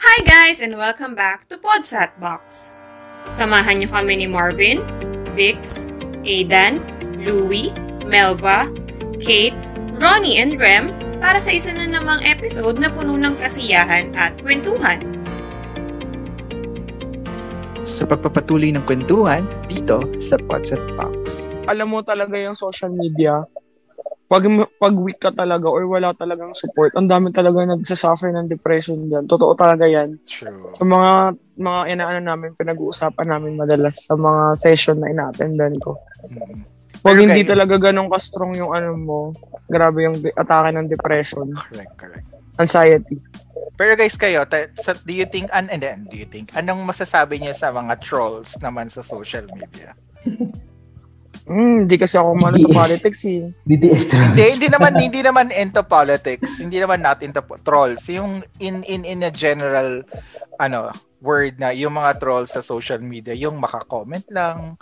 Hi guys and welcome back to Podsat Box. Samahan niyo kami ni Marvin, Vix, Aidan, Louie, Melva, Kate, Ronnie and Rem para sa isa na namang episode na puno ng kasiyahan at kwentuhan. Sa pagpapatuloy ng kwentuhan dito sa Pots at Box. Alam mo talaga yung social media, pag, pag weak ka talaga or wala talagang support, ang dami talaga nagsasuffer ng depression dyan. Totoo talaga yan. True. Sa mga mga inaano namin, pinag-uusapan namin madalas sa mga session na ina-attendan ko. Mm. Pag Pero hindi guys- talaga ganun ka-strong yung ano mo, grabe yung de- atake ng depression, Correct, correct. anxiety. Pero guys, kayo, ta- sa, do you think, an, and then, do you think, anong masasabi niyo sa mga trolls naman sa social media? Hmm, hindi kasi ako mano sa politics eh. DDS hindi, hindi naman, hindi naman into politics. Hindi naman not into po- trolls. Yung in, in, in a general, ano, word na yung mga trolls sa social media, yung maka-comment lang,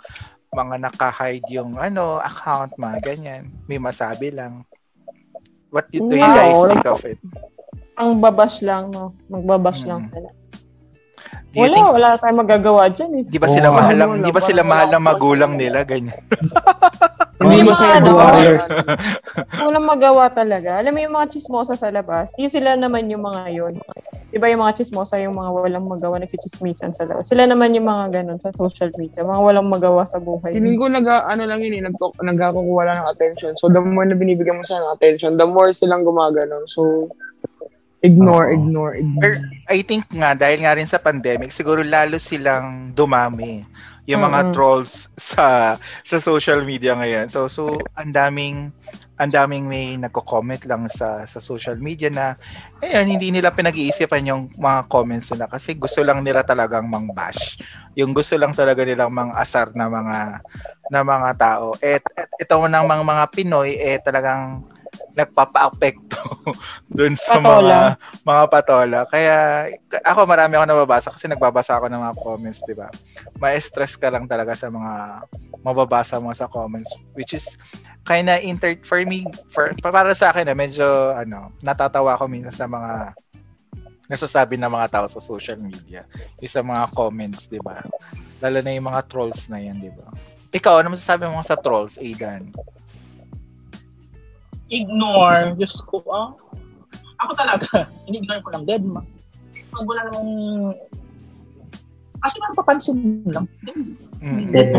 mga naka-hide yung ano, account, mga ganyan. May masabi lang. What do you No, guys think of it? Ang babash lang, no? Magbabash lang Mm. sila. Do Wala, think, wala tayong magagawa dyan eh. di ba sila nga. mahal lang, di ba sila mahal ng magulang nila, ganyan. Hindi mo ano, warriors. Walang magawa talaga. Alam mo yung mga chismosa sa labas, yung sila naman yung mga yun. Diba yung mga chismosa, yung mga walang magawa, nagsichismisan sa labas. Sila naman yung mga ganun sa social media, mga walang magawa sa buhay. Feeling ko nag, ano lang yun eh, nag, nagkakukuha lang ng attention. So, the more na binibigyan mo siya ng attention, the more silang gumaganon. So, ignore, Oo. ignore, ignore. Or, I think nga, dahil nga rin sa pandemic, siguro lalo silang dumami yung mga Mm-mm. trolls sa sa social media ngayon. So so ang daming ang daming may nagko-comment lang sa sa social media na ayun hindi nila pinag-iisipan yung mga comments nila kasi gusto lang nila talagang mang-bash. Yung gusto lang talaga nilang mang-asar na mga na mga tao. Et, et ito ng mga mga Pinoy eh talagang nagpapa-apekto dun sa Patola. mga mga patola. Kaya ako marami ako nababasa kasi nagbabasa ako ng mga comments, 'di ba? Ma-stress ka lang talaga sa mga mababasa mo sa comments which is kinda inter for me for para sa akin eh, medyo ano, natatawa ako minsan sa mga nasasabi ng mga tao sa social media. Yung sa mga comments, 'di ba? Lalo na yung mga trolls na 'yan, 'di ba? Ikaw, ano masasabi mo sa trolls, Aidan? Ignore. Diyos ko, ah. Ako talaga, in-ignore ko lang. Dead ma. Pag wala namang... Kasi mapapansin lang. Mm. Dead.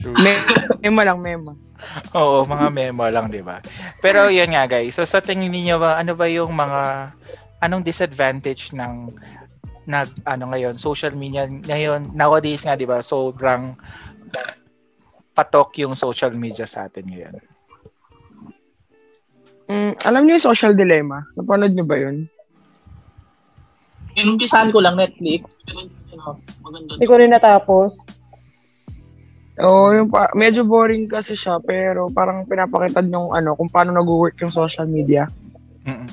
True. Me- mema lang, mema. Oo, mga memo lang, 'di ba? Pero 'yun nga, guys. So sa tingin niyo ba ano ba yung mga anong disadvantage ng nag ano ngayon, social media ngayon nowadays nga 'di ba? Sobrang patok yung social media sa atin ngayon. Alam niyo yung social dilemma? Napanood niyo ba yun? Inumpisahan ko lang Netflix. Hindi ko rin natapos. Oo, yung pa- medyo boring kasi siya, pero parang pinapakita yung ano, kung paano nag-work yung social media. Mm-mm.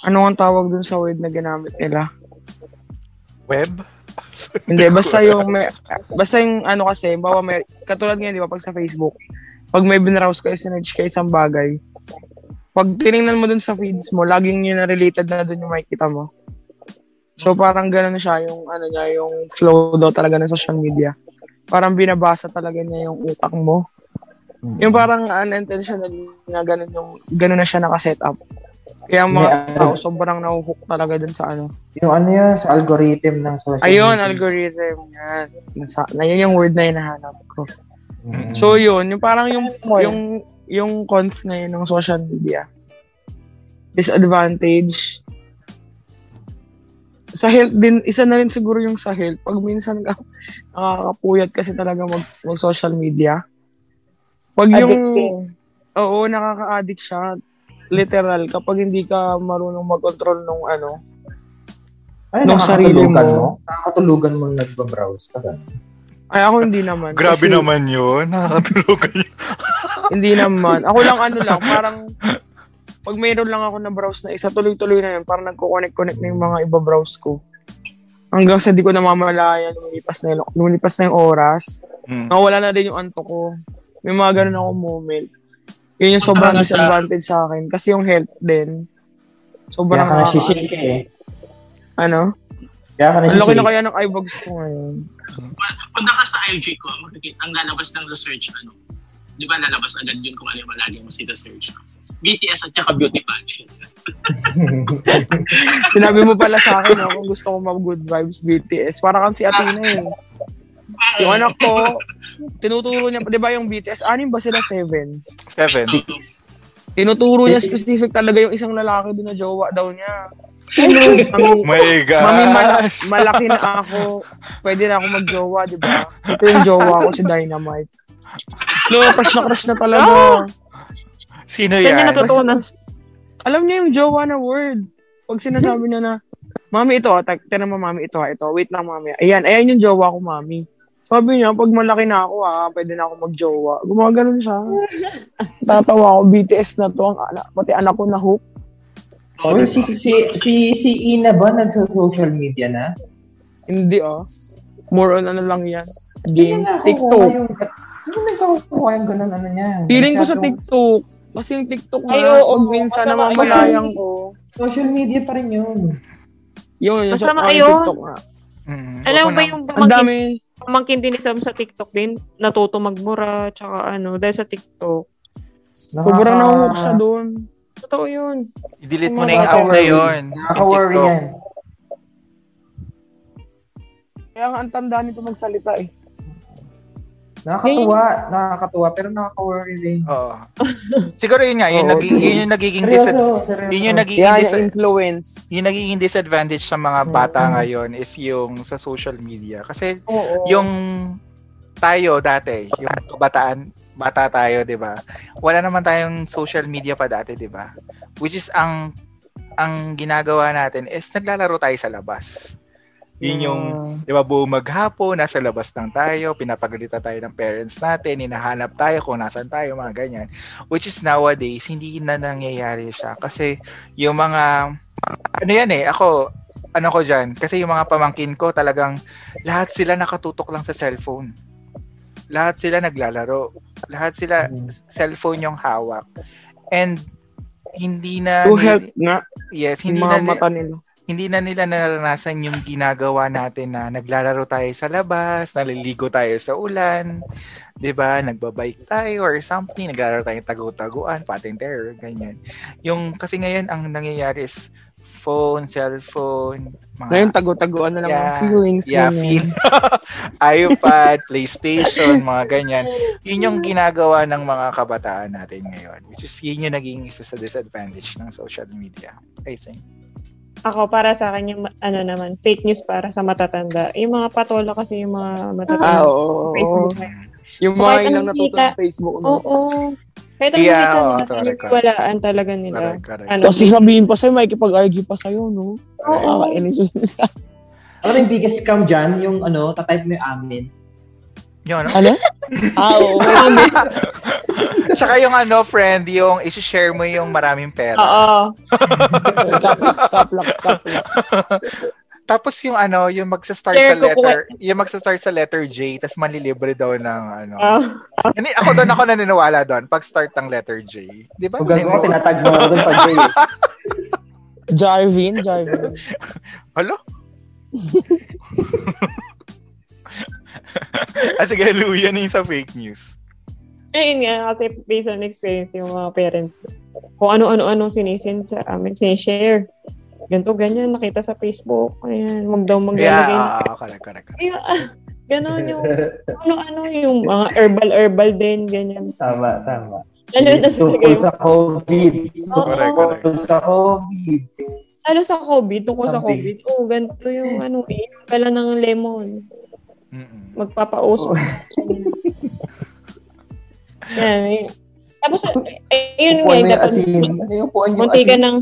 Ano ang tawag dun sa word na ginamit nila? Web? Hindi, basta yung, may, basta yung ano kasi, bawa may, katulad nga, di ba, pag sa Facebook, pag may binrowse kayo, sinerge kayo isang bagay, pag tiningnan mo dun sa feeds mo, laging yun na related na dun yung makikita mo. So, parang ganun siya, yung, ano niya, yung flow daw talaga ng social media. Parang binabasa talaga niya yung utak mo. Yung parang unintentionally na ganun yung, ganun na siya nakaset up. Kaya mga May- tao sobrang nahuhook talaga dun sa ano. Yung ano yun, sa algorithm ng social Ayun, media. algorithm. Yan. Nasa, na yun yung word na hinahanap ko. Mm. So yun, yung parang yung yung yung cons na yun ng social media. Disadvantage. Sa health din, isa na rin siguro yung sa health. Pag minsan ka nakakapuyat kasi talaga mag, mag social media. Pag yung, Addicting. oo, nakaka-addict siya. Literal, kapag hindi ka marunong mag-control nung ano, Ay, nung sarili nakakatulugan mo. mo. Nakakatulugan mo nagbabrowse ka. ganun. ay ako hindi naman. Grabe Kasi- naman 'yun. Nakakatulog kayo. Hindi naman. Ako lang ano lang, parang pag mayroon lang ako na browse na isa, tuloy-tuloy na yun. Parang nagko-connect-connect na yung mga iba-browse ko. Hanggang sa di ko namamalayan, lumilipas na, yung, lumilipas na yung oras. Mm. Nawala na din yung anto ko. May mga ganun ako moment. Yun yung sobrang Punta ka na sa- disadvantage sa akin. Kasi yung health din. Sobrang Kaya ka nasishake eh. Ano? Kaya ka Ang laki na kaya ng eyebags ko ngayon. Punta ka sa IG ko, makikita ang lalabas ng research, ano, di ba lalabas agad yun kung ano yung malagi mo si research. BTS at saka beauty pageant. Sinabi mo pala sa akin, no, kung gusto ko mag-good vibes BTS. Para kang si Athena eh. Yung anak ko, tinuturo niya, di ba yung BTS, anim ba sila? Seven. Seven. Tinuturo niya specific talaga yung isang lalaki doon na jowa daw niya. Mami, My gosh. mami mala- malaki na ako. Pwede na ako mag-jowa, di ba? Ito yung jowa ko, si Dynamite. No, crush na crush na talaga. Sino yan? natutunan? Alam niya yung jowa na word. Pag sinasabi niya na, Mami, ito, ah, tag- tinan mo, mami, ito, ah, ito. Wait lang, mami. Ayan, ayan yung jowa ko, mami. Sabi niya, pag malaki na ako, ah, pwede na ako mag-jowa. Gumaganon siya. Tatawa ako, BTS na to. Ang anak, pati anak ko na hook. Oh, si, si, si, si, si Ina ba nagsa-social media na? Hindi, oh. More on ano lang yan. Games, TikTok. Sino nagkukuha yung ganun ano niya? Feeling ko sa TikTok. Kasi yung TikTok Ay, oo, pag minsan masama namamalayang yun. ko. Social media pa rin yun. Yun, yung sa Masama. TikTok nga. Mm, Alam mo ba na- yung Ang pamangkin, dami. pamangkin din ni Sam sa TikTok din? Natuto magmura, tsaka ano, dahil sa TikTok. Sobrang nahuhook siya doon. Totoo yun. I-delete mo na yung app na Nakaka-worry. yun. Nakaka-worry yan. Kaya nga ang tanda nito magsalita eh. Nakakatuwa, nakakatuwa, pero nakaka-worry rin. Oo. Siguro yun nga, yun, Oo. naging, yun yung nagiging dis- Seryoso, seryoso. yun yung nagiging Kaya dis- yung influence. yung nagiging disadvantage sa mga bata Mm. ngayon is yung sa social media. Kasi Oo. yung tayo dati, yung kabataan, bata tayo, 'di ba? Wala naman tayong social media pa dati, 'di ba? Which is ang ang ginagawa natin is naglalaro tayo sa labas. Yun yung, di ba, buong maghapon, nasa labas lang tayo, pinapagalita tayo ng parents natin, hinahanap tayo kung nasan tayo, mga ganyan. Which is nowadays, hindi na nangyayari siya. Kasi yung mga, ano yan eh, ako, ano ko dyan, kasi yung mga pamangkin ko talagang, lahat sila nakatutok lang sa cellphone. Lahat sila naglalaro. Lahat sila, Mm. cellphone yung hawak. And, hindi na, To help nga, yes, hindi mga na, mata nila. Hindi na nila naranasan yung ginagawa natin na naglalaro tayo sa labas, naliligo tayo sa ulan, 'di ba? Nagbabike tayo or something, naglalaro tayo tagu-taguan, pating terror, ganyan. Yung kasi ngayon ang nangyayari is phone, cellphone, mga Ngayon, tago-taguan na lang Yeah. mga feelings. yeah, feel, iPad, PlayStation, mga ganyan. Yun yung ginagawa ng mga kabataan natin ngayon. Which is yun yung naging isa sa disadvantage ng social media, I think. Ako, para sa akin, yung, ano naman, fake news para sa matatanda. Yung mga patola kasi yung mga matatanda. Ah, oo. oo. Yung So, mga ilang anong natuto kita- sa Facebook. Oo. No? Kahit ang Yeah, oo, nila, correct, walaan talaga nila. Correct, correct. Ano, Tapos sasabihin pa sa'yo, makikipag-RG pa sa'yo, no? Oo. Nakakainis yun. Alam mo yung biggest scam dyan, yung ano, tatype mo yung amin. Yun, no? ano? Ah, oo. Tsaka yung ano, friend, yung isi-share mo yung maraming pera. Oo. Caplux, caplux, caplux. Tapos yung ano, yung magsa-start Share sa ko po. letter, yung magsa-start sa letter J, tapos manlilibre daw ng ano. Ah. Hindi, ako doon ako naniniwala doon pag start ng letter J. Di ba? Pag ako, Naniniwala- tinatag mo ako doon pag day. Jarvin, Jarvin. Alo? ah, sige, luya na yung sa fake news. Ayun nga, kasi based on experience yung mga parents. Kung ano-ano-ano sinisend sa amin, sinishare. Ganto, ganyan, nakita sa Facebook. Ayan, wag daw Yeah, maglalagay. ah, ah, correct, correct. ah, ganon yung, ano-ano yung mga herbal-herbal din, ganyan. tama, tama. Lalo na sa, Tungkol sa COVID. Oo. Correct, correct. Tungkol sa COVID. lalo sa COVID, tungkol sa. COVID, oh, ganito yung ano, eh, pala ng lemon. Mm-mm. Magpapauso. Yan, eh. Tapos, eh, yun nga, Upuan mo yung dapat, asin. Ano yung upuan yung munti ka asin? ng,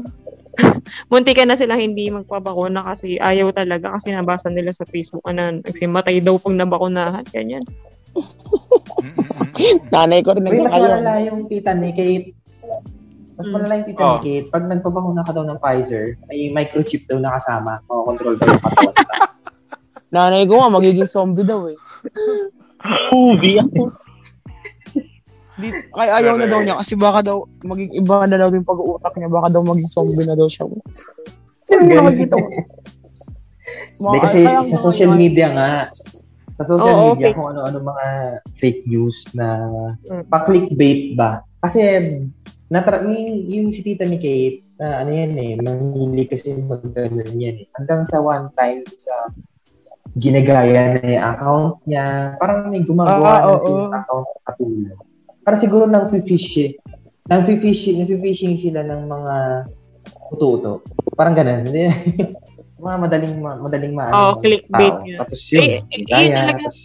munti ka na sila hindi magpabakuna kasi ayaw talaga kasi nabasa nila sa Facebook ano, nagsimatay daw pag nabakunahan, ganyan. Nanay ko rin Uy, mas malala yung tita ni Kate. Mas Mm. malala yung tita Oh. ni Kate. Pag nagpabakuna ka daw ng Pfizer, may microchip daw nakasama. Makakontrol daw yung katawan. Nanay ko nga, magiging zombie daw eh. Movie ako. Di, ay, ayaw na daw niya kasi baka daw maging iba na daw yung pag-uutak niya. Baka daw maging zombie na daw siya. Nakikita ko. Hindi Mga- kasi sa social media nga, sa social Oo, media, fake. kung ano-ano mga fake news na Mm. pa-clickbait ba. Kasi, natra- yung, yung si tita ni Kate, na ano yan eh, manghili kasi mag-ganun yan eh. Hanggang sa one time, sa ginagaya na yung account niya, parang may gumagawa Ah, ng oo. silang account katulad. Parang siguro nang fish eh. Nang fishing, nang fishing sila ng mga uto-uto. Parang ganun. Hindi. mga madaling ma- madaling maano. Ng clickbait tao. yun. Tapos yun, Eh, eh, gaya, yun talaga. tapos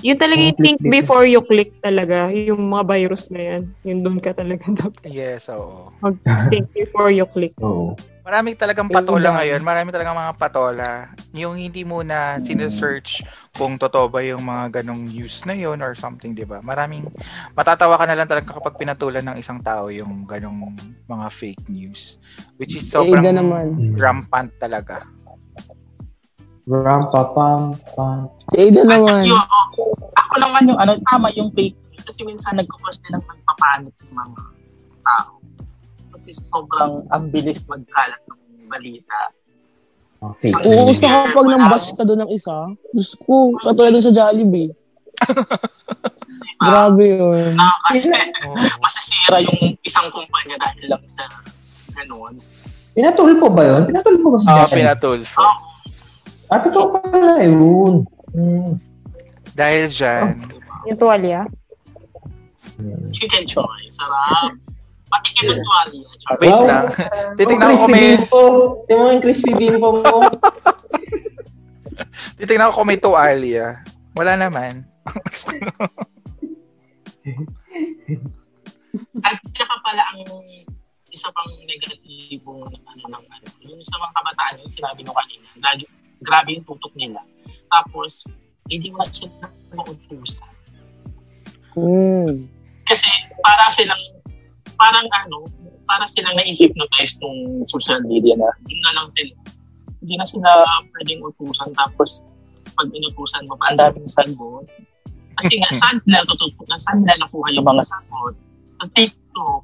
Yun talaga Yung think clickbait. before you click talaga. Yung mga virus na yan. Yun doon ka talaga dapat Yes, oo. mag-think before you click. Oo. Maraming talagang patola ngayon. Maraming talagang mga patola. Yung hindi mo na sinesearch kung totoo ba yung mga ganong news na yun or something, di ba? Maraming, matatawa ka na lang talaga kapag pinatulan ng isang tao yung ganong mga fake news. Which is Eh, sobrang Ida naman. rampant talaga. Ram pa pam pam. Si Ada At saka naman. yun, oh, ako naman yung ano, tama yung fake news kasi minsan nagkukos din ng pagpapanik ng mga tao. Kasi sobrang ang bilis magkalat ng balita. Oh, fake Oo, gusto ko kapag nang bash ka doon ng isa. Gusto ko, katulad doon sa Jollibee. Grabe yun. Na kasi Oo. masisira yung isang kumpanya dahil lang sa ganun. Pinatulpo ba yun? Pinatulpo ba si Ah, Japan? pinatulfo. ah, totoo pala yun. Hmm. Dahil dyan, Yung tuwalya. Hmm. Chicken choy, sarap. Tuwalya. Char. wait Wow. lang. Titignan ko may, bimpo. Tingnan mo yung crispy bimpo mo. titignan ko kung may tuwalya. Wala naman. At saka pala ang isa pang negatibong ano ng ano, yung sa mga kabataan yung sinabi nyo kanina, lagi, grabe yung tutok nila. Tapos, hindi mo na sila mautusan. Hmm. Kasi para silang, parang ano, para silang nai-hypnotize nung social media na yun na lang sila. Hindi na sila pwedeng utusan. Tapos, pag inutusan mo, pa, ang daming sagot. Kasi nga, saan nila tututukan? Saan nila nakuha yung mga sagot? Sa TikTok,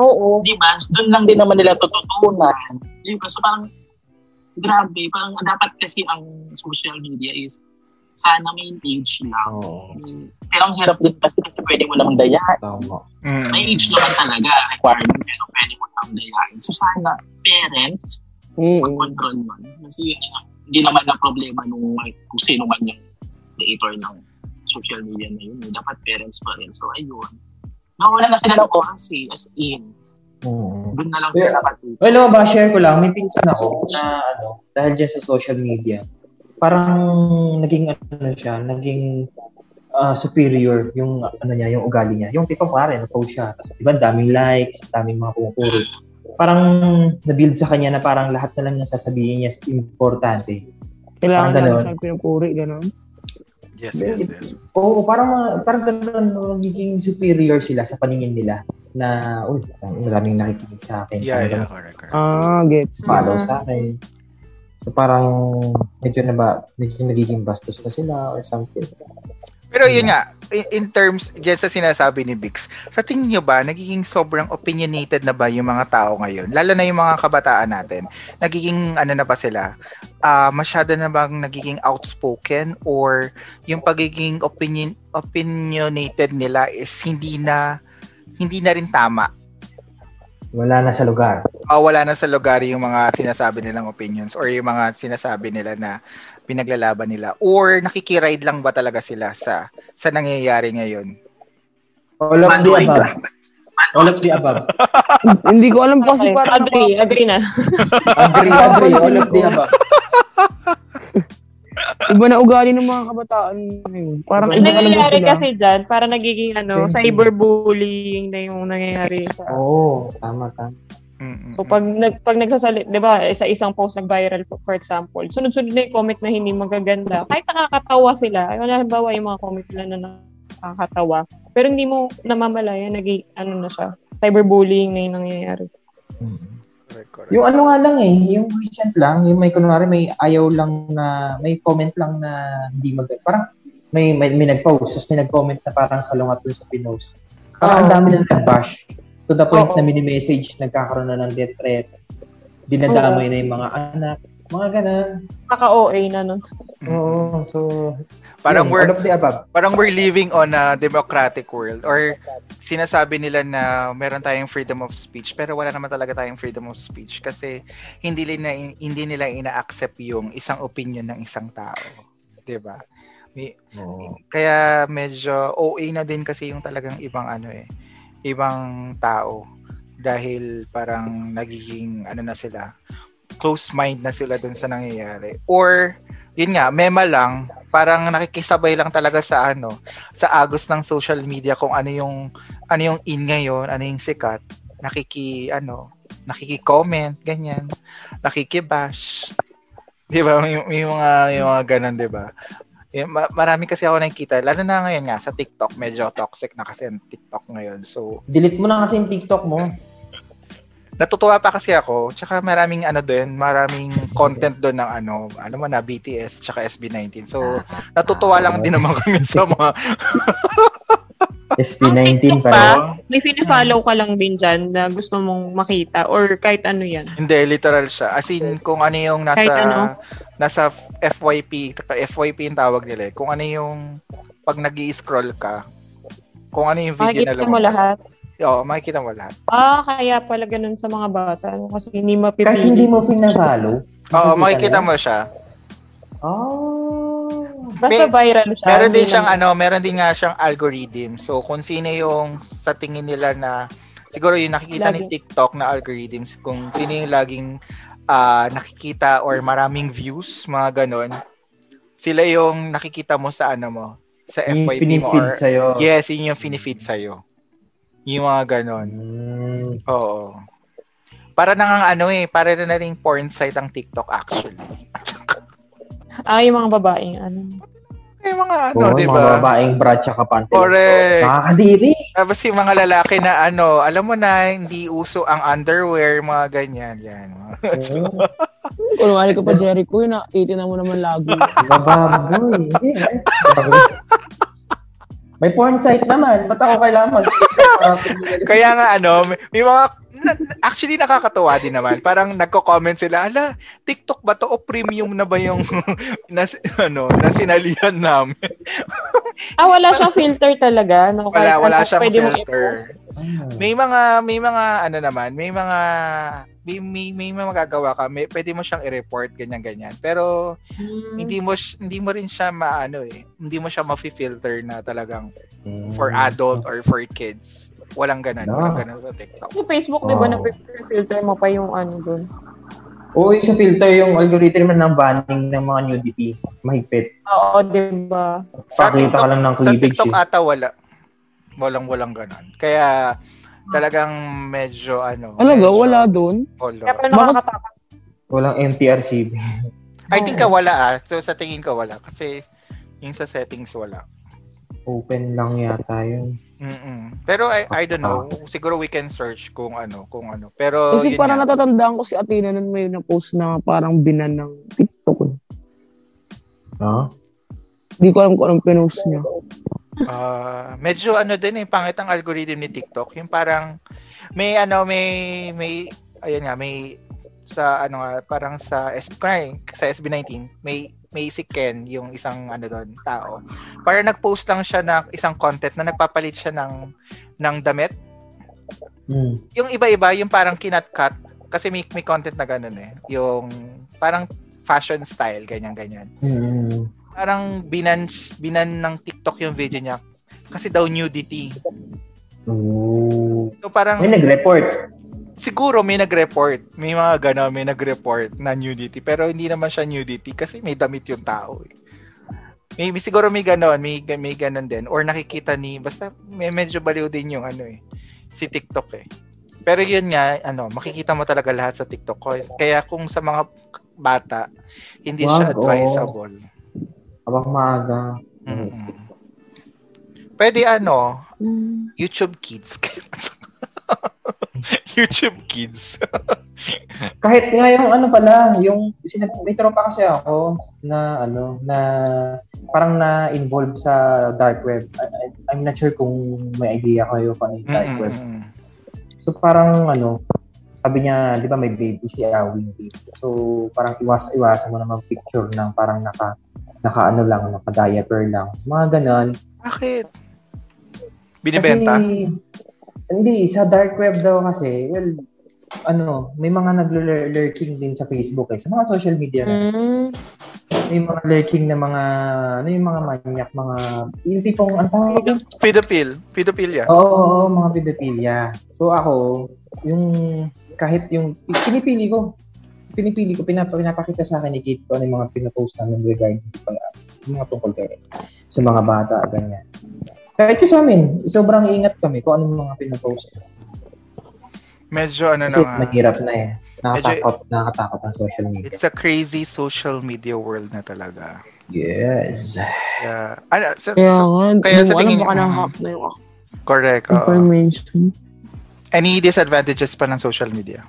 Oo. di ba? Doon lang din naman nila tututunan. Di ba? So parang, grabe, parang dapat kasi ang social media is sana may age lang. Oo. Pero ang hirap din kasi kasi pwede mo namang dayaan. Tama. Mm. May age naman talaga, requirement, pero pwede mo namang dayaan. So sana, parents, Mm-mm. mag-control man. Kasi yun hindi naman na problema nung kung sino man yung creator ng social media na yun. Dapat parents pa rin. So ayun. Nawala na sila ng oras eh, as in. Oo. Doon na lang Yeah. sila nakatutok. Well, alam mo ba, share ko lang, may pinsan ako na ano, dahil dyan sa social media, parang naging ano siya, naging ah, superior yung ano niya, yung ugali niya. Yung tipong pare, na-post siya. Tapos, diba, daming likes, daming mga pumupuri. Parang na-build sa kanya na parang lahat na lang yung sasabihin niya is importante. Kailangan Parang lang sa pinupuri, gano'n. Yes, yes, yes. Oo, parang parang gano'n nagiging superior sila sa paningin nila na, uy, maraming nakikinig sa akin. Yeah, Parang yeah, correct, correct. Ah, gets. follow sa akin. So parang medyo na ba, medyo nagiging bastos na sila or something. Pero yun nga, in, terms, yes, sa sinasabi ni Bix, sa tingin nyo ba, nagiging sobrang opinionated na ba yung mga tao ngayon? Lalo na yung mga kabataan natin. Nagiging, ano na ba sila? Ah, masyado na bang nagiging outspoken or yung pagiging opinion, opinionated nila is hindi na, hindi na rin tama? Wala na sa lugar. Ah, wala na sa lugar yung mga sinasabi nilang opinions or yung mga sinasabi nila na pinaglalaban nila or nakikiride lang ba talaga sila sa sa nangyayari ngayon? All of the above. All of the above. Hindi ko alam kasi Okay, parang agree, agree na. Agree, agree. All of the above. iba na ugali ng mga kabataan ngayon. Parang Ang iba na nangyayari sila. kasi dyan, para nagiging ano, cyberbullying na yung nangyayari sa Oo, tama, tama. Mm-mm. So pag nag pag nagsasalit, 'di ba, sa isang post nag-viral for, for example, sunod-sunod na yung comment na hindi magaganda. Kahit nakakatawa sila, ay wala halimbawa yung mga comment nila na nakakatawa, pero hindi mo namamalayan naging ano na siya, cyberbullying na yung nangyayari. Correct, correct. Yung ano nga lang eh, yung recent lang, yung may kunwari may ayaw lang na, may comment lang na hindi mag parang may, may, may nag-post, tapos may nag-comment na parang salungat dun sa pinost. Parang ang Oo. dami na nag-bash. To the point Oo. na mini-message, nagkakaroon na ng death threat. Dinadamay na yung mga anak. Mga ganun. Kaka-OA na nun. Oo, so, Parang yun, we're all of the above. parang we're living on a democratic world or sinasabi nila na meron tayong freedom of speech pero wala naman talaga tayong freedom of speech kasi hindi nila hindi nila ina-accept yung isang opinion ng isang tao, 'di ba? May- Oo. Kaya medyo OA na din kasi yung talagang ibang ano eh, ibang tao dahil parang nagiging ano na sila, close mind na sila dun sa nangyayari. Or yun nga, mema lang, parang nakikisabay lang talaga sa ano, sa agos ng social media kung ano yung ano yung in ngayon, ano yung sikat, nakiki ano, nakiki-comment, ganyan, nakikibash. 'Di ba? May, may mga may mga ganun, 'di ba? Eh, ma- marami kasi ako nakikita, lalo na ngayon nga sa TikTok, medyo toxic na kasi ang TikTok ngayon. So, Delete mo na kasi yung TikTok mo. natutuwa pa kasi ako, tsaka maraming ano doon, maraming content doon ng ano, alam mo na, BTS, tsaka SB19. So, natutuwa lang din naman kami sa mga, SB19 pa may finifollow ka lang din dyan na gusto mong makita or kahit ano yan. hindi, literal siya. As in, kung ano yung nasa, Kahit ano? nasa FYP, FYP yung tawag nila eh. Kung ano yung, pag nag scroll ka, kung ano yung video na Makikita mo lumabas. lahat. Oo, makikita mo lahat. Ah, kaya pala ganun sa mga bata. No? Kasi hindi mapipili. Kahit hindi mo finasalo. Oo, makikita mo siya. Oh. Basta May- viral siya. Meron din siyang ano, meron din nga siyang algorithm. So kung sino yung sa tingin nila na siguro yung nakikita ni Lagi. TikTok na algorithms, kung sino yung laging ah, nakikita or maraming views, mga ganon, sila yung nakikita mo sa ano mo, sa Yung FYP mo or sa'yo. Yes, yun yung finifeed sa'yo. Yung mga ganon. Mm. Oo. Para nang ano eh, para na rin porn site ang TikTok actually. Ah, yung mga babaeng ano. May mga ano, Oo, di mga ba? babaeng bra tsaka panty. Correct. Nakakadiri. Tapos yung mga lalaki na ano, alam mo na, hindi uso ang underwear, mga ganyan. Yan. Kung ano ko pa Jericho, yun na, titinan mo naman lagi. Bababoy. Hindi. eh. May porn site naman. Ba't ako kailangan mag Kaya nga ano, may, may mga, actually nakakatuwa din naman. Parang nagko-comment sila, ala, TikTok ba to o premium na ba yung na, ano, na sinalihan namin? Ah, wala siyang filter talaga. No? Wala, wala ano, siyang filter. May mga, may mga, ano naman, may mga, may, may, may mga magagawa ka, may, pwede mo siyang i-report, ganyan-ganyan. Pero, i-post. hindi mo hindi mo rin siya maano eh hindi mo siya mafi-filter na talagang Hmm. for adult or for kids walang ganun No. walang ganun sa TikTok Sa Facebook, di ba, Oh. na-filter mo pa yung ano dun. Oo, yung sa filter, yung algorithm ng banning ng mga nudity. Mahigpit. Oo, di ba? Sa Pakita ka lang ng sa cleavage. TikTok eh. ata wala walang walang ganun kaya talagang medyo ano Talaga, medyo wala doon? follow. Kaya pala Bakit- nakakatakot. Walang MTRCB. I think ka wala ah so sa tingin ko wala kasi yung sa settings wala Open lang yata yun. Mm-mm. pero I, I don't know siguro we can search kung ano kung ano pero Kasi parang nga. natatandaan ko si Athena nun may na-post na parang binan ng TikTok. eh. No? Hindi ko alam kung anong pinost niya. Ah, medyo ano din eh, pangit ang algorithm ni TikTok. Yung parang may ano, may may ayun nga, may sa ano nga, parang sa S kunwari, sa SB19, may may si Ken, yung isang ano doon, tao. Parang nag-post lang siya ng isang content na nagpapalit siya ng ng damit. Hmm. Yung iba-iba, yung parang kinat-cut kasi may, may content na ganun eh. Yung parang fashion style, ganyan-ganyan. Hmm. Parang binan binan ng TikTok yung video niya kasi daw nudity. Ooh. So parang May nag-report. Siguro may nag-report, may mga gano'n, may nag-report na nudity pero hindi naman siya nudity kasi may damit yung tao. Eh. May, may- siguro may gano'n, may may gano'n din or nakikita ni basta may medyo baliw din yung ano eh si TikTok eh. Pero yun nga, ano, makikita mo talaga lahat sa TikTok ko. Kaya kung sa mga bata, hindi siya Wag, oo. advisable. Abang maaga. Mm-mm. Pwede ano, YouTube Kids. YouTube Kids. Kahit nga yung ano pala, yung sinag may tropa kasi ako na ano na parang na involved sa dark web. I, I'm not sure kung may idea kayo kung ano yung dark web. Mm-mm. So parang ano, sabi niya, di ba may baby si Awing baby. So, parang iwas-iwasan mo naman picture ng parang naka, naka ano lang, naka diaper lang. Mga ganon. Bakit? Binibenta? Kasi, hindi, sa dark web daw kasi, well, ano, may mga nag-lurking din sa Facebook eh, sa mga social media. Mm. May mga lurking na mga, ano yung mga manyak, mga, yung tipong, ang tawag doon? Pedophile. Pedophilia. Oo, oo, oo, mga pedophilia. So ako, yung, kahit yung, pinipili ko, pinipili ko, pinap, pinapakita sa akin ni Kate ko ano yung mga pinapost namin regarding yung mga tungkol kay sa mga bata, ganyan. Kahit sa amin, sobrang ingat kami kung ano yung mga pinapost. Medyo ano Kasi na nga. mahirap na eh. Nakakatakot, nakakatakot ang social media. It's a crazy social media world na talaga. Yes. Yeah. Ano, sa, Kaya sa- nga, kaya sa alam tingin- baka na-hack na yung correct. information. Any disadvantages pa ng social media?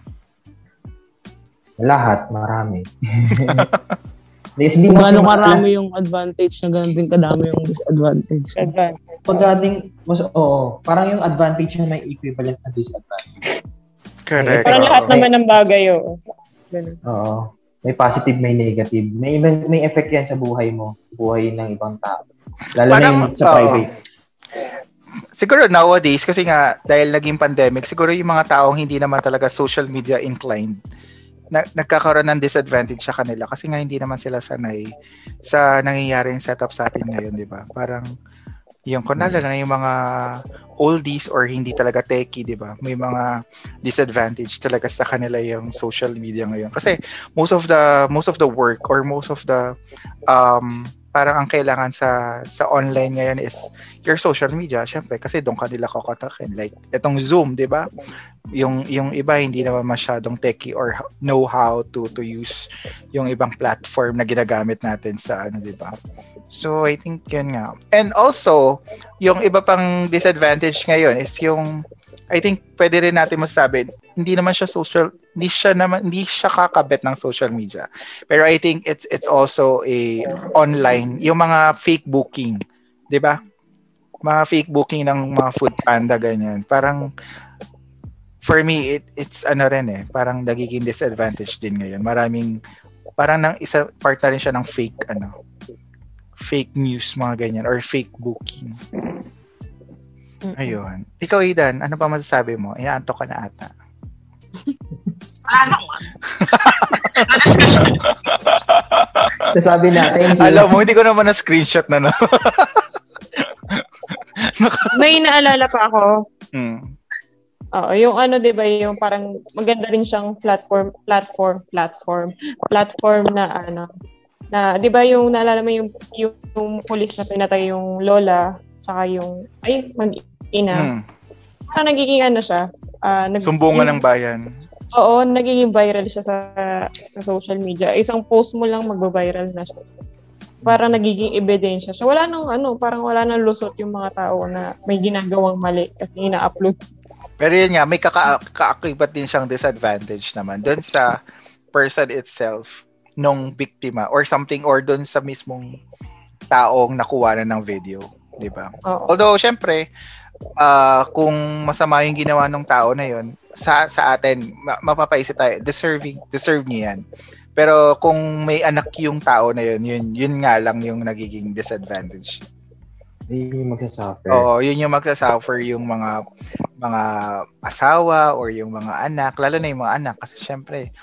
Lahat, marami. Kasi hindi Kung makala- karami yung advantage na ganun din kadami yung disadvantage. Advance. Pag ating, mas, oo, parang yung advantage na may equivalent na disadvantage. Correct. Parang lahat naman ng bagay, oo. Ganun. Oo. May positive, may negative. May, may, may effect yan sa buhay mo, buhay ng ibang tao. Lalo Parang, na yung sa private. Siguro nowadays, kasi nga, dahil naging pandemic, siguro yung mga taong hindi naman talaga social media inclined, na, nagkakaroon ng disadvantage sa kanila kasi nga hindi naman sila sanay sa nangyayaring setup sa atin ngayon, di ba? Parang yung kung naalala na yung mga oldies or hindi talaga techie, di ba? May mga disadvantage talaga sa kanila yung social media ngayon. Kasi most of the most of the work or most of the um parang ang kailangan sa sa online ngayon is your social media, syempre kasi doon kanila kokontakin. Like itong Zoom, 'di ba? Yung yung iba hindi naman masyadong techie or know how to to use yung ibang platform na ginagamit natin sa ano, 'di ba? So I think yun nga. And also, yung iba pang disadvantage ngayon is yung I think pwede rin natin masabi, hindi naman siya social, hindi siya naman hindi siya kakabit ng social media. Pero I think it's it's also a online, yung mga fake booking, 'di ba? Mga fake booking ng mga food panda ganyan. Parang for me it it's ano rin eh, parang nagiging disadvantage din ngayon. Maraming parang nang isa part na rin siya ng fake ano fake news mga ganyan or fake booking. Ayun. Ikaw, Idan, ano pa masasabi mo? Inaantok ka na ata. Wala na, thank you. Alam mo, hindi ko naman na-screenshot na, no? May naalala pa ako. hmm. Oo, yung ano 'di ba, yung parang maganda rin siyang platform, platform, platform, platform na ano na 'di ba yung naalala mo yung yung, yung pulis na pinatay yung lola tsaka yung ay mag-ina. Hmm. Parang nagiging ano siya, ah nag, Sumbungan ng bayan. Oo, nagiging viral siya sa, sa social media. Isang post mo lang magba-viral na siya. Parang nagiging ebidensya siya. Wala nang ano, parang wala nang lusot yung mga tao na may ginagawang mali kasi ina-upload. Pero yun nga, may kaka- kaakibat din siyang disadvantage naman doon sa person itself nung biktima or something or doon sa mismong taong nakuha na ng video, 'di ba? Although syempre, ah kung masama yung ginawa ng tao na yun, sa sa atin ma- mapapaisip tayo, deserving deserve niya yan. Pero kung may anak yung tao na yun, yun yun nga lang yung nagiging disadvantage. Yun yung magsasuffer. Oo, yun yung magsasuffer yung mga mga asawa or yung mga anak, lalo na yung mga anak kasi syempre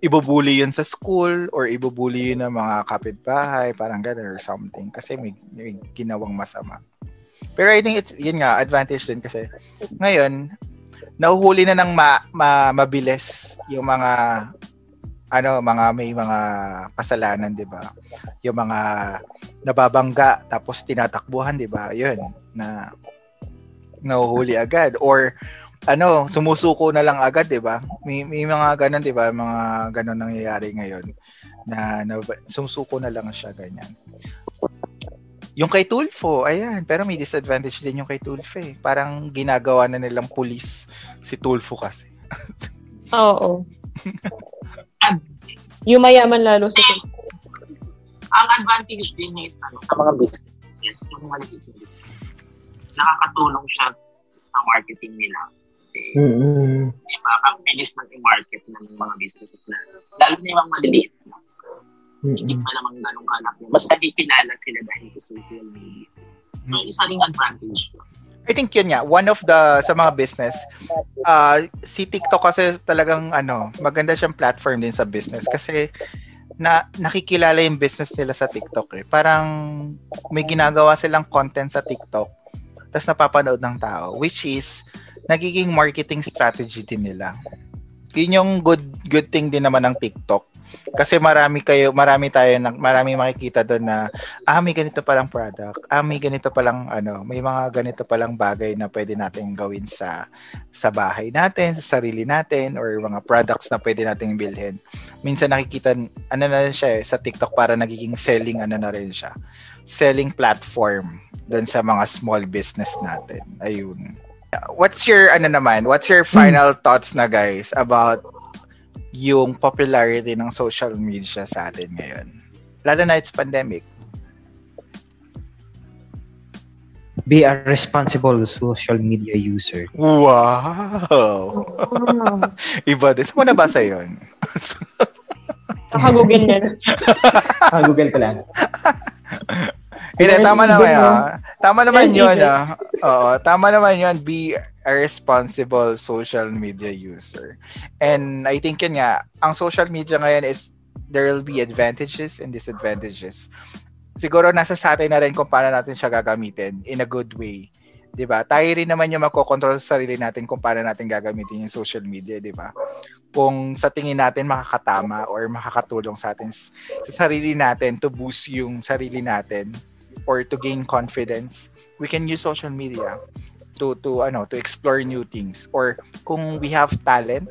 ibubuli yun sa school or ibubuli yun ng mga kapitbahay, parang gano'n or something kasi may, may ginawang masama. Pero I think it's yun nga advantage din kasi ngayon nahuhuli na ng ma, ma- mabilis yung mga ano mga may mga kasalanan 'di ba? Yung mga nababangga tapos tinatakbuhan 'di ba? Yun na nahuhuli agad or ano, sumusuko na lang agad, 'di ba? May may mga ganun, 'di ba? Mga ganun nangyayari ngayon na, na sumusuko na lang siya ganyan. Yung kay Tulfo, ayan, pero may disadvantage din yung kay Tulfo eh. Parang ginagawa na nilang pulis si Tulfo kasi. Oo. yung mayaman lalo sa Ang advantage din niya is ano, sa mga business, yung maliit na business. Nakakatulong siya sa marketing nila. Kasi Kasi, Mm-mm. di ba, ang bilis ng market ng mga businesses na, lalo na yung mga maliliit. no? Hindi Mm-mm. pa naman ganun kalaki. Mas nakikilala sila dahil sa social media. So, isa ring advantage. yun. I think yun nga, one of the, sa mga business, uh, si TikTok kasi talagang, ano, maganda siyang platform din sa business kasi na nakikilala yung business nila sa TikTok eh. Parang may ginagawa silang content sa TikTok tapos napapanood ng tao which is nagiging marketing strategy din nila. Yun yung good good thing din naman ng TikTok. Kasi marami kayo, marami tayo na marami makikita doon na ah may ganito palang product, ah may ganito palang ano, may mga ganito palang bagay na pwede nating gawin sa sa bahay natin, sa sarili natin or mga products na pwede nating bilhin. Minsan nakikita ano na rin siya eh, sa TikTok para nagiging selling ano na rin siya. Selling platform doon sa mga small business natin. Ayun. What's your ano naman? What's your final thoughts na guys about yung popularity ng social media sa atin ngayon? Lalo na it's pandemic. Be a responsible social media user. Wow! Iba din. Saan mo nabasa yun? Naka-google niya. Ah, Google ko lang. Hindi, Yes, tama naman ah. Tama naman yun ah. Oo, tama naman yun. Be a responsible social media user. And I think yun nga, ang social media ngayon is there will be advantages and disadvantages. Siguro nasa sa atin na rin kung paano natin siya gagamitin in a good way. 'Di ba? Tayo rin naman yung makokontrol sa sarili natin kung paano natin gagamitin yung social media, 'di ba? Kung sa tingin natin makakatama or makakatulong sa atin sa sarili natin to boost yung sarili natin or to gain confidence, we can use social media to to ano to explore new things or kung we have talent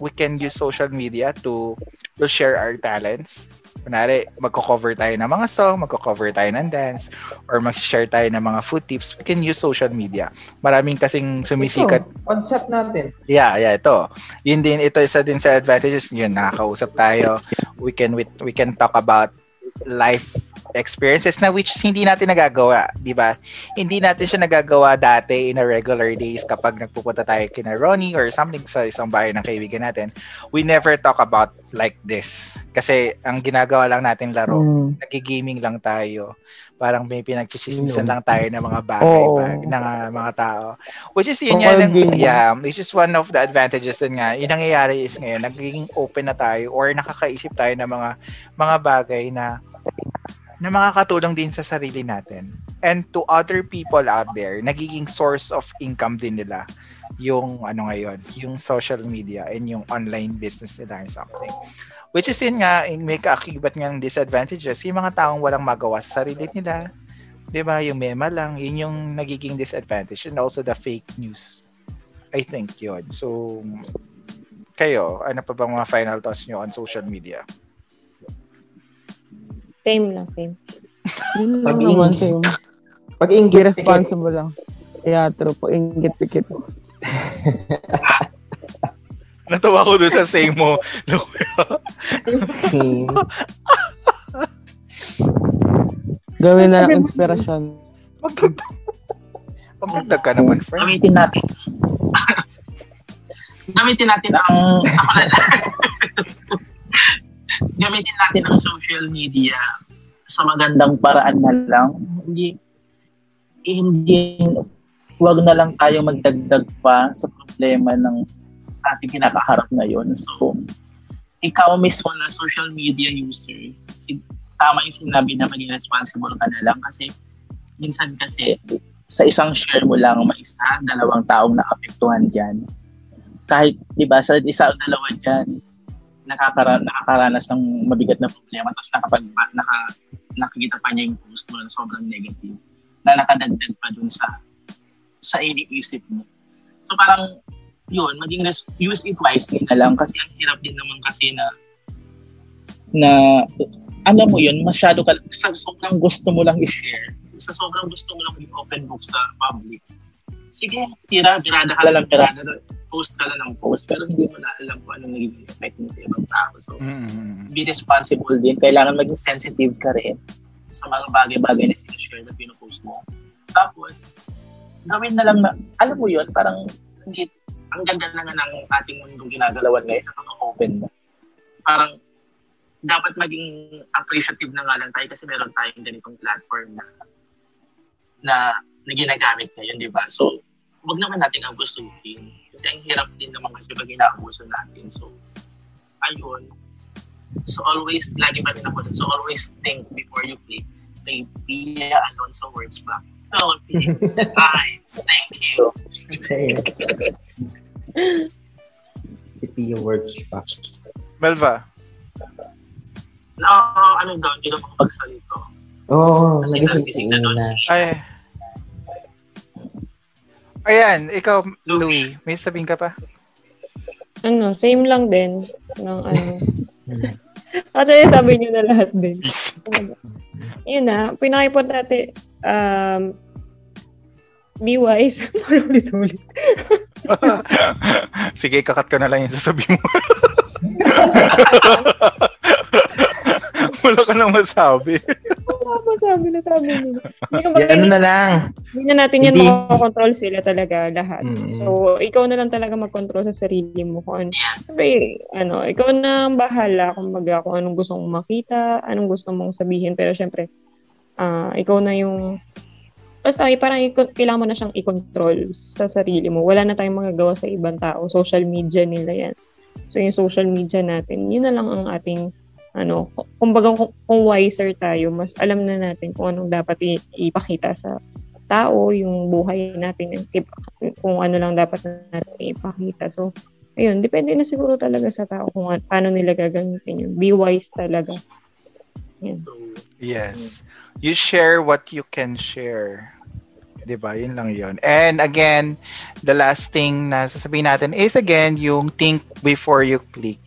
we can use social media to to share our talents kunwari magko-cover tayo ng mga song magko-cover tayo ng dance or mag-share tayo ng mga food tips we can use social media maraming kasing sumisikat Ito, concept natin. Yeah, yeah, ito. Yun din ito isa din sa advantages yun nakakausap tayo. We can we, we can talk about life experiences na which hindi natin nagagawa, 'di ba? Hindi natin siya nagagawa dati in a regular days kapag nagpupunta tayo kina Ronnie or something sa isang bahay ng kaibigan natin. We never talk about like this. Kasi ang ginagawa lang natin laro, Mm. nagi-gaming lang tayo. Parang may pinagchichismisan Mm. lang tayo ng mga bagay Oo. bag, ng ah, mga tao. Which is yun Mobile yan, game. yeah, which is one of the advantages din nga. Yung nangyayari is ngayon, nagiging open na tayo or nakakaisip tayo ng mga mga bagay na na makakatulong din sa sarili natin. And to other people out there, nagiging source of income din nila yung ano ngayon, yung social media and yung online business nila or something. Which is yun nga, may kaakibat ng disadvantages, yung mga taong walang magawa sa sarili nila, 'di ba? Yung mema lang, yun yung nagiging disadvantage and also the fake news. I think yun. So, kayo, ano pa bang mga final thoughts nyo on social media? Same lang, same. Yun lang Pag naman sa'yo. Pag inggit, responsible lang. Yeah, true po. Ingit pikit. Natawa ko doon sa say mo. Same. Gawin na lang inspirasyon. Magdagdag. Magdagdag ka naman, friend. Gamitin natin. gamitin natin ang ako na. Gamitin natin ang social media sa magandang paraan na lang. Hindi hindi wag na lang tayo magdagdag pa sa problema ng ating kinakaharap ngayon. So, ikaw mismo na social media user, si, tama yung sinabi na maging responsible ka na lang kasi minsan kasi sa isang share mo lang may isa, dalawang taong naapektuhan dyan. Kahit, di ba, sa isa o dalawa dyan, nakakara- nakakaranas ng mabigat na problema tapos nakapag, naka, nakikita pa niya yung post mo na sobrang negative na nakadagdag pa dun sa sa iniisip mo. So parang yun, maging res- use it wisely na lang kasi ang hirap din naman kasi na na alam mo yun, masyado ka, sa sobrang gusto mo lang i-share, sa sobrang gusto mo lang i-open book sa public, sige, tira, birada ka lang, birada, post ka lang ng post, pero hindi mo na alam kung anong nagiging effect mo sa ibang tao. So, Mm-hmm. be responsible din. Kailangan maging sensitive ka rin sa mga bagay-bagay na sinashare na pinupost mo. Tapos, gawin na lang na, alam mo yun, parang hindi, ang ganda na nga ng ating mundong ginagalawan ngayon, nakaka-open na. Parang, dapat maging appreciative na nga lang tayo kasi meron tayong ganitong platform na na, na ginagamit ngayon, di ba? So, wag naman natin abusuhin. Kasi ang hirap din naman kasi pag inaabuso natin. So, ayun. So, always, lagi pa rin ako dun. So, always think before you click. Kay Pia Alonso words back. No, please. Bye. Thank you. si Pia words pa. Melva, No, ano daw, hindi na makapagsalito. Oo, oh, nagising si ay... Ayan, ikaw, Louie, may sabihin ka pa? Ano, same lang din ng ano. Hmm. Actually, sabi niyo na lahat din. Yun na, pinakipot natin, um, be wise. Ulit-ulit. Sige, kakat ko na lang yung sasabihin mo. Wala ka nang masabi. Wala pa sabi na sabi Yeah, ano na lang. Hindi na natin yan Hindi. makakontrol sila talaga lahat. Mm. So, ikaw na lang talaga mag-control sa sarili mo. Kung ano, Siyempre, ano, ikaw na ang bahala kung baga kung anong gusto mong makita, anong gusto mong sabihin. Pero syempre, ah ikaw na yung Basta eh, parang iko- kailangan mo na siyang i-control sa sarili mo. Wala na tayong magagawa sa ibang tao. Social media nila yan. So, yung social media natin, yun na lang ang ating ano, kumbaga kung, kung wiser tayo, mas alam na natin kung anong dapat i- ipakita sa tao, yung buhay natin, yung ip- kung ano lang dapat natin ipakita. So, ayun, depende na siguro talaga sa tao kung an- paano nila gagamitin yun. Be wise talaga. Yan. Yes. You share what you can share. 'Di ba? Yun lang 'yon. And again, the last thing na sasabihin natin is again yung think before you click.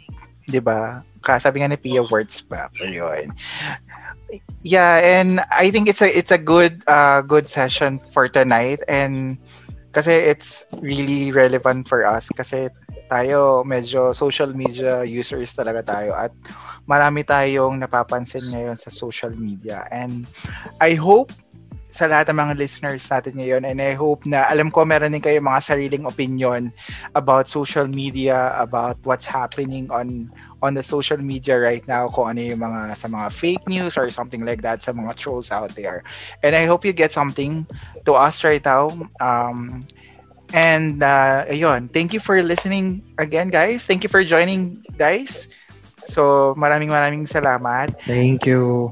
'Di ba? Kasabi nga ni Pia words back. Ayun. Yeah, and I think it's a it's a good uh good session for tonight and kasi it's really relevant for us kasi tayo medyo social media users talaga tayo at marami tayong napapansin ngayon sa social media. And I hope sa lahat ng mga listeners natin ngayon and I hope na alam ko meron din kayo mga sariling opinion about social media, about what's happening on on the social media right now, kung ano yung mga sa mga fake news or something like that sa mga trolls out there. And I hope you get something to us right now. Um, and uh, ayun, thank you for listening again, guys. Thank you for joining, guys. So, maraming maraming salamat. Thank you.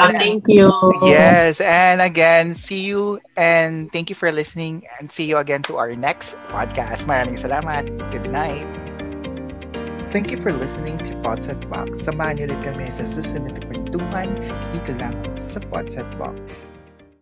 ah, Lahat. thank you. Yes, and again, see you and thank you for listening and see you again to our next podcast. Maraming salamat. Good night. Thank you for listening to Pods at Box. Samahan niyo ulit kami sa susunod na kwentuhan dito lang sa Pods at Box.